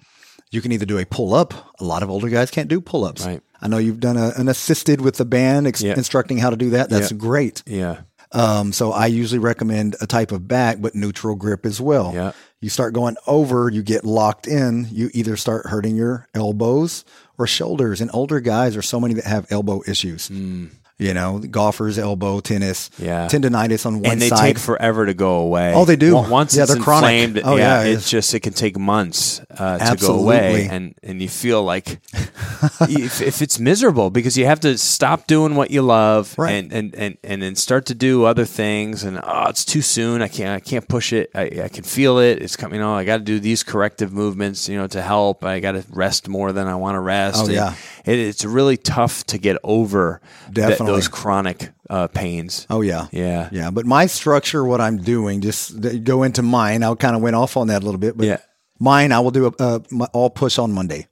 You can either do a pull up. A lot of older guys can't do pull ups. Right. I know you've done a, an assisted with the band, ex- Yeah. instructing how to do that. That's Yeah. great. yeah Um, so I usually recommend a type of back, but neutral grip as well. Yeah. You start going over, you get locked in. You either start hurting your elbows or shoulders. And older guys are so many that have elbow issues. You know, golfers, elbow, tennis. Yeah. tendonitis on one side. and they side. take forever to go away. Oh, they do. On- Once Yeah, it's they're chronic. Oh, yeah, yeah, it's it's- just it can take months uh, to go away, and and you feel like if, if it's miserable because you have to stop doing what you love Right. and, and and and then start to do other things, and oh, it's too soon. I can't I can't push it. I, I can feel it. It's coming. You know, I got to do these corrective movements. You know, to help. I got to rest more than I want to rest. Oh, And yeah. it, it's really tough to get over that- Definitely. Those chronic uh, pains. Oh yeah. Yeah. Yeah. But my structure, what I'm doing, just go into mine. I kind of went off on that a little bit, but Yeah. mine, I will do a, uh, my, all push on Monday.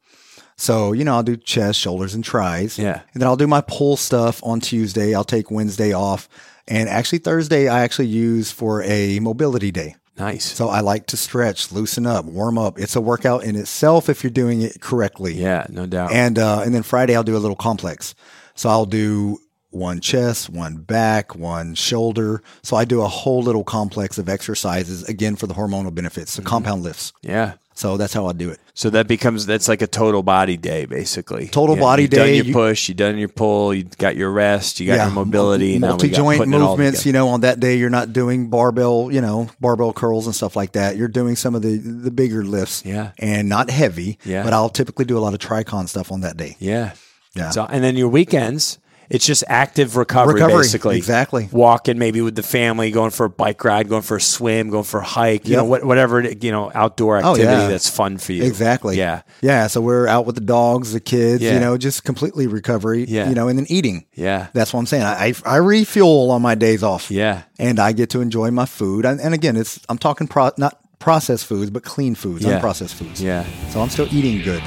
So, you know, I'll do chest, shoulders, and tris. Yeah. And then I'll do my pull stuff on Tuesday. I'll take Wednesday off. And actually, Thursday, I actually use for a mobility day. Nice. So I like to stretch, loosen up, warm up. It's a workout in itself if you're doing it correctly. Yeah, no doubt. And uh, and then Friday I'll do a little complex. So I'll do one chest, one back, one shoulder. So I do a whole little complex of exercises again for the hormonal benefits, Mm-hmm. compound lifts. yeah. So that's how I do it. So that becomes that's like a total body day, basically. Total Yeah, body you've Done day, your you- push, you done your pull, you got your rest, you got your mobility, now we got multi joint putting it all movements. You know, on that day you're not doing barbell, you know, barbell curls and stuff like that. You're doing some of the the bigger lifts, Yeah. and not heavy. Yeah. but I'll typically do a lot of tricon stuff on that day. Yeah. Yeah. So and then your weekends, it's just active recovery, Recovery, basically. exactly. Walking maybe with the family, going for a bike ride, going for a swim, going for a hike, you Yep. know, what, whatever you know, outdoor Oh, activity yeah. that's fun for you. Exactly. Yeah. Yeah. So we're out with the dogs, the kids, Yeah. you know, just completely recovery, Yeah. you know, and then eating. Yeah. That's what I'm saying. I, I refuel on my days off. Yeah. And I get to enjoy my food. And, and again, it's, I'm talking pro, not processed foods, but clean foods, Yeah. unprocessed foods. Yeah. So I'm still eating good.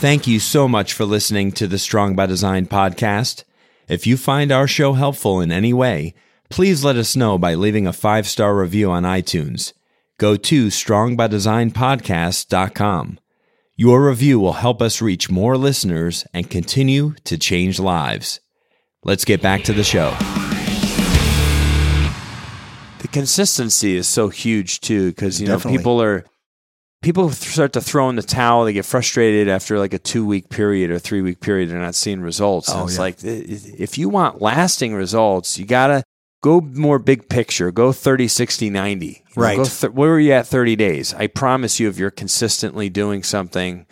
Thank you so much for listening to the Strong by Design podcast. If you find our show helpful in any way, please let us know by leaving a five star review on iTunes. Go to strongbydesignpodcast.com. Your review will help us reach more listeners and continue to change lives. Let's get back to the show. The consistency is so huge too, because you Definitely. know people are people start to throw in the towel. They get frustrated after like a two week period or three week period. They're not seeing results. And Oh, it's yeah. like if you want lasting results, you gotta go more big picture. Go 30, 60, 90. You Right. go th- where are you at 30 days? I promise you, if you're consistently doing something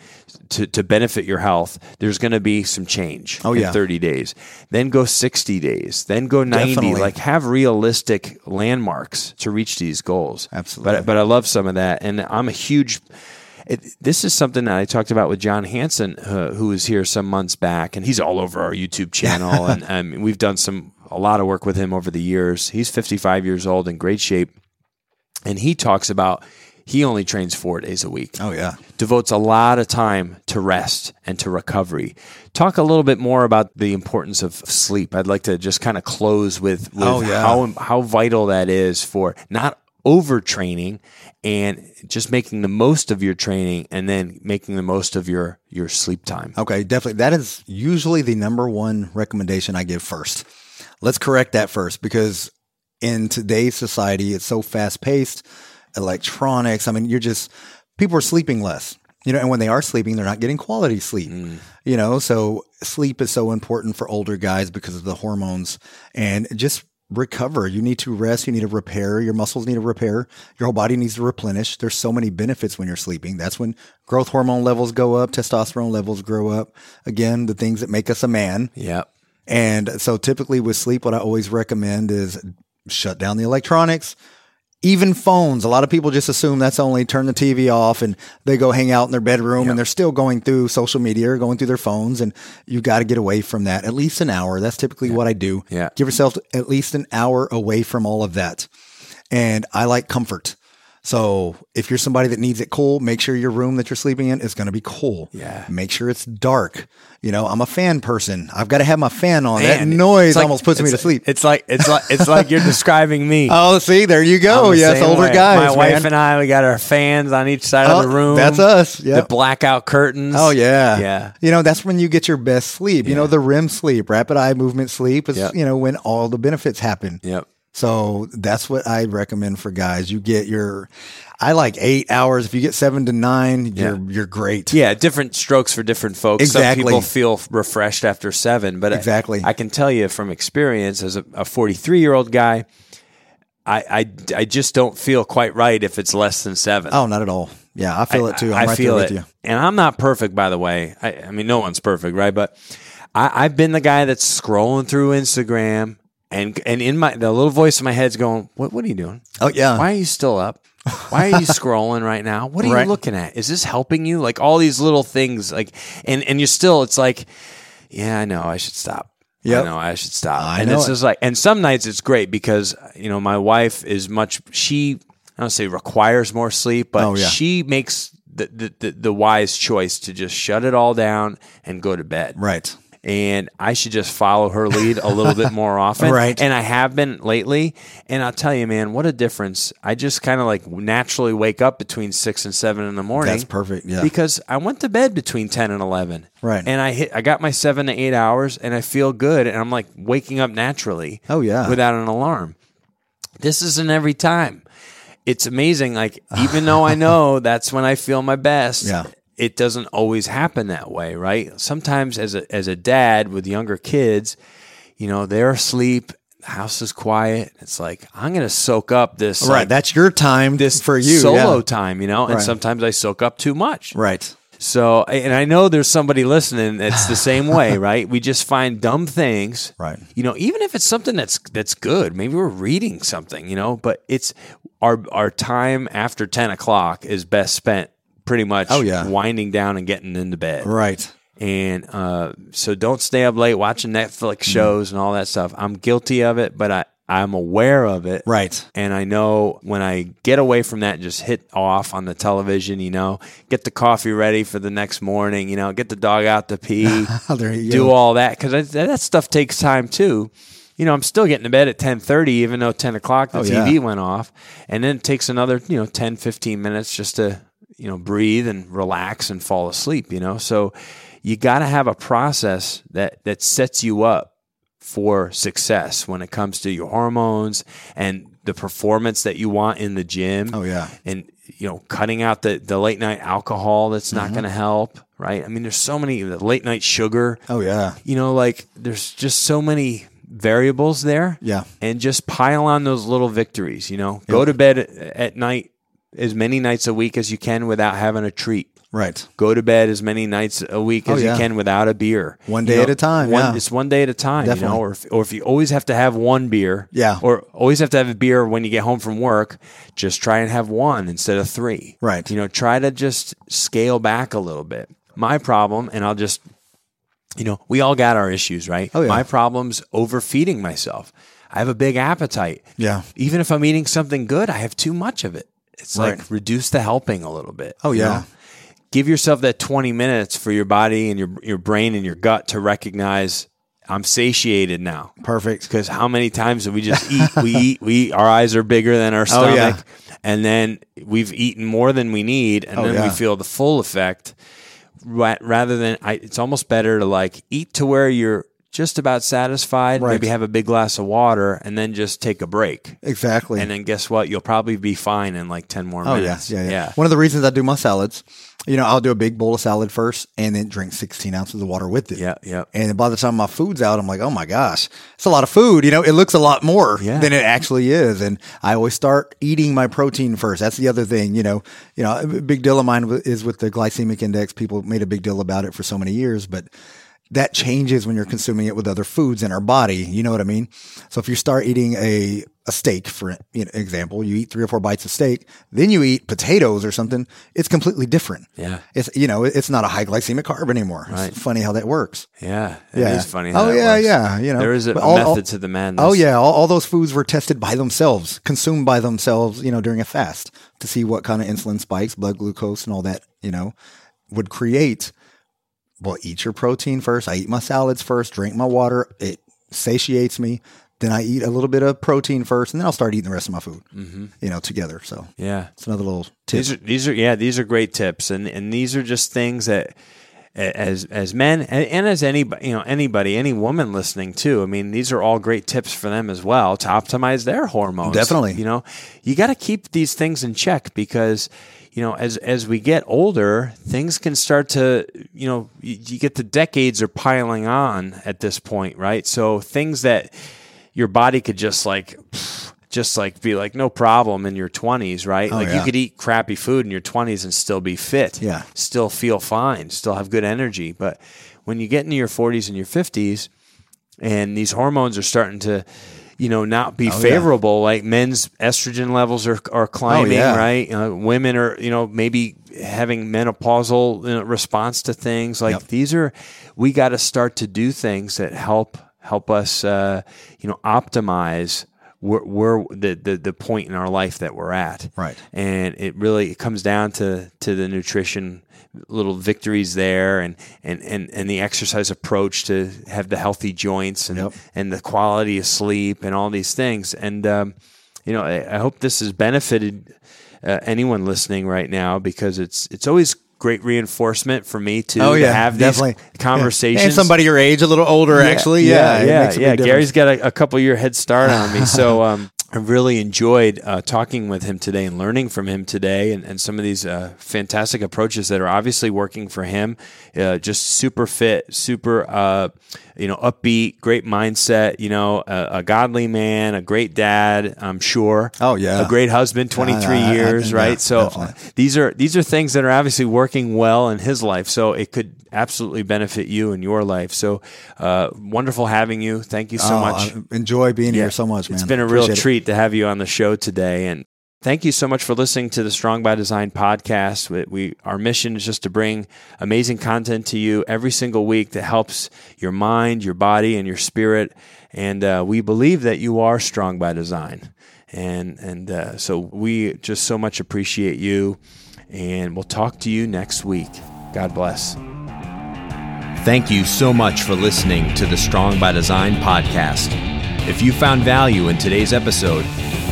to, to benefit your health, there's going to be some change Oh, in yeah. 30 days. Then go 60 days. Then go 90. Definitely. Like have realistic landmarks to reach these goals. Absolutely. But, but I love some of that. And I'm a huge. It, this is something that I talked about with John Hansen, uh, who was here some months back, and he's all over our YouTube channel, and um, we've done some a lot of work with him over the years. He's 55 years old, in great shape, and he talks about he only trains four days a week Oh yeah. devotes a lot of time to rest and to recovery. Talk a little bit more about the importance of sleep. I'd like to just kind of close with, with Oh, yeah. how how vital that is for not overtraining and just making the most of your training and then making the most of your your sleep time. Okay, definitely. That is usually the number one recommendation I give first. Let's correct that first because in today's society, it's so fast paced, electronics. I mean, you're just, people are sleeping less, you know, and when they are sleeping, they're not getting quality sleep, mm. you know, so sleep is so important for older guys because of the hormones and just recover. You need to rest. You need to repair. Your muscles need to repair. Your whole body needs to replenish. There's so many benefits when you're sleeping. That's when growth hormone levels go up, testosterone levels grow up. Again, the things that make us a man. Yep. And so typically with sleep, what I always recommend is shut down the electronics, even phones. A lot of people just assume that's only turn the TV off and they go hang out in their bedroom and they're still going through social media or going through their phones. And you've got to get away from that at least an hour. That's typically what I do. Yeah. Give yourself at least an hour away from all of that. And I like comfort. So if you're somebody that needs it cool, make sure your room that you're sleeping in is going to be cool. Yeah. Make sure it's dark. You know, I'm a fan person. I've got to have my fan on. Man, that noise like- almost puts me to sleep. It's like it's like it's like you're describing me. Oh, see, there you go. the Yes, older way. guys. My wife and I, we got our fans on each side Oh, of the room. That's us. Yeah. The blackout curtains. Oh yeah. Yeah. You know, that's when you get your best sleep. You know, the REM sleep, rapid eye movement sleep is, Yep. you know, when all the benefits happen. Yep. So that's what I recommend for guys. You get your I like 8 hours. If you get 7 to 9, you're you're great. Yeah, different strokes for different folks. Exactly. Some people feel refreshed after seven, but Exactly. I, can tell you from experience as a 43 year old guy, I, I, I just don't feel quite right if it's less than seven. Oh, not at all. Yeah, I feel it too. I'm I right feel it. with you. And I'm not perfect, by the way. I, I mean, no one's perfect, right? But I, I've been the guy that's scrolling through Instagram, and and in my the little voice in my head's going, "What what are you doing? Oh yeah. Why are you still up? Why are you scrolling right now? What are Right. you looking at? Is this helping you? Like all these little things, like and and you're still. It's like, yeah, I know I should stop. Yep. I know I should stop. I and know it's it. just like, and some nights it's great because you know my wife is much. She I don't say requires more sleep, but Oh, yeah. she makes the the the wise choice to just shut it all down and go to bed Right. And I should just follow her lead a little bit more often. Right. And I have been lately. And I'll tell you, man, what a difference. I just kind of like naturally wake up between six and seven in the morning. That's perfect. Yeah. Because I went to bed between 10 and 11. Right. And I hit, I got my seven to eight hours and I feel good. And I'm like waking up naturally. Oh, yeah. Without an alarm. This isn't every time. It's amazing. Like, even though I know that's when I feel my best, Yeah. It doesn't always happen that way, right? Sometimes as a as a dad with younger kids, you know, they're asleep, the house is quiet. It's like I'm gonna soak up this right. like, That's your time this for you. solo yeah. time, you know, and Right. sometimes I soak up too much. Right. So, and I know there's somebody listening that's the same way, right? We just find dumb things, Right. You know, even if it's something that's that's good, maybe we're reading something, you know, but it's our our time after ten o'clock is best spent pretty much, Oh, yeah. winding down and getting into bed, Right. and uh, so don't stay up late watching Netflix Mm-hmm. shows and all that stuff. I'm guilty of it, but I I'm aware of it. Right. And I know when I get away from that and just hit off on the television, you know, get the coffee ready for the next morning, you know, get the dog out to pee, do go. all that because that stuff takes time too. You know, I'm still getting to bed at 10:30, even though 10 o'clock the Oh, TV yeah. went off, and then it takes another, you know, 10, 15 minutes just to, you know, breathe and relax and fall asleep. You know, so you got to have a process that that sets you up for success when it comes to your hormones and the performance that you want in the gym. Oh, yeah. And you know, cutting out the, the late night alcohol that's Mm-hmm. not going to help, right? I mean, there's so many the late night sugar. Oh yeah. You know, like there's just so many variables there. Yeah. And just pile on those little victories, you know. Go to bed at night as many nights a week as you can without having a treat Right. go to bed as many nights a week oh, as Oh, yeah. you can without a beer. One You day know, at a time, One, yeah. It's one day at a time, you know, or if, or if you always have to have one beer, Yeah. or always have to have a beer when you get home from work, just try and have one instead of three. Right. You know, try to just scale back a little bit. My problem, and I'll just, you know, we all got our issues, right? Oh, yeah. My problem's overfeeding myself. I have a big appetite. Yeah. Even if I'm eating something good, I have too much of it. It's Right. like reduce the helping a little bit. Oh you yeah. know? give yourself that 20 minutes for your body and your your brain and your gut to recognize I'm satiated now. Perfect. Because how many times do we just eat, we eat, we eat, our eyes are bigger than our stomach, Oh, yeah. and then we've eaten more than we need, and Oh, then we feel the full effect. Rather than, I, it's almost better to like eat to where you're just about satisfied, Right. maybe have a big glass of water, and then just take a break. Exactly. And then guess what? You'll probably be fine in like 10 more Oh yeah, minutes. yeah, yeah, One of the reasons I do my salads, you know, I'll do a big bowl of salad first, and then drink 16 ounces of water with it. Yeah, yeah. And by the time my food's out, I'm like, oh my gosh, it's a lot of food. You know, it looks a lot more Yeah. than it actually is. And I always start eating my protein first. That's the other thing. You know, you know, a big deal of mine is with the glycemic index. People made a big deal about it for so many years, but that changes when you're consuming it with other foods in our body. You know what I mean? So if you start eating a, a steak, for example, you eat three or four bites of steak, then you eat potatoes or something, it's completely different. Yeah. It's, you know, it's not a high glycemic carb anymore. Right. It's funny how that works. Yeah, it Yeah. is funny. Oh, how Oh, that yeah, works. yeah, you know, there is a all- method all- to the madness. Oh yeah, all, all those foods were tested by themselves, consumed by themselves, you know, during a fast to see what kind of insulin spikes, blood glucose, and all that, you know, would create. Well, eat your protein first. I eat my salads first. Drink my water. It satiates me. Then I eat a little bit of protein first, and then I'll start eating the rest of my food. Mm-hmm. You know, together. So yeah. it's another little tip. These are these are yeah these are great tips and and these are just things that as as men and, and as anybody you know anybody any woman listening too I mean these are all great tips for them as well to optimize their hormones Definitely. you know you got to keep these things in check because you know as as we get older things can start to you know you, you get the decades are piling on at this point right? So things that your body could just like just like be like no problem in your 20s right? Oh, like you Oh, could eat crappy food in your 20s and still be fit Yeah. still feel fine still have good energy. But when you get into your 40s and your 50s and these hormones are starting to you know not be Oh, yeah. favorable like men's estrogen levels are, are climbing yeah. right uh, women are you know maybe having menopausal you know, response to things like Yep. these are we got to start to do things that help help us uh, you know optimize where, where the, the the point in our life that we're at Right. and it really it comes down to to the nutrition little victories there and and and, and the exercise approach to have the healthy joints and Yep. and the quality of sleep and all these things and um, you know I, I hope this has benefited uh, anyone listening right now because it's it's always great reinforcement for me too Oh to yeah, have definitely. These conversations. And somebody your age, a little older, actually, yeah, yeah, yeah, makes a big yeah. Gary's got a, a couple year head start on me, so um, I really enjoyed uh, talking with him today and learning from him today, and, and some of these uh, fantastic approaches that are obviously working for him. Uh, just super fit, super, uh, you know, upbeat, great mindset. You know, a, a godly man, a great dad. I'm sure. Oh, yeah. a great husband. 23 I- I- years, yeah, right? So definitely. these are these are things that are obviously working well in his life. So it could absolutely benefit you in your life. So uh, wonderful having you. Thank you so Oh, much. I enjoy being here so much, man. It's been a real treat. it. To have you on the show today. And Thank you so much for listening to the Strong by Design podcast. We, we, our mission is just to bring amazing content to you every single week that helps your mind, your body, and your spirit. And uh, we believe that you are strong by design. And and uh, so we just so much appreciate you. And we'll talk to you next week. God bless. Thank you so much for listening to the Strong by Design podcast. If you found value in today's episode,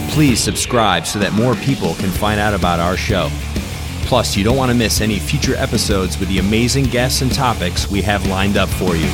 please subscribe so that more people can find out about our show. Plus, you don't want to miss any future episodes with the amazing guests and topics we have lined up for you.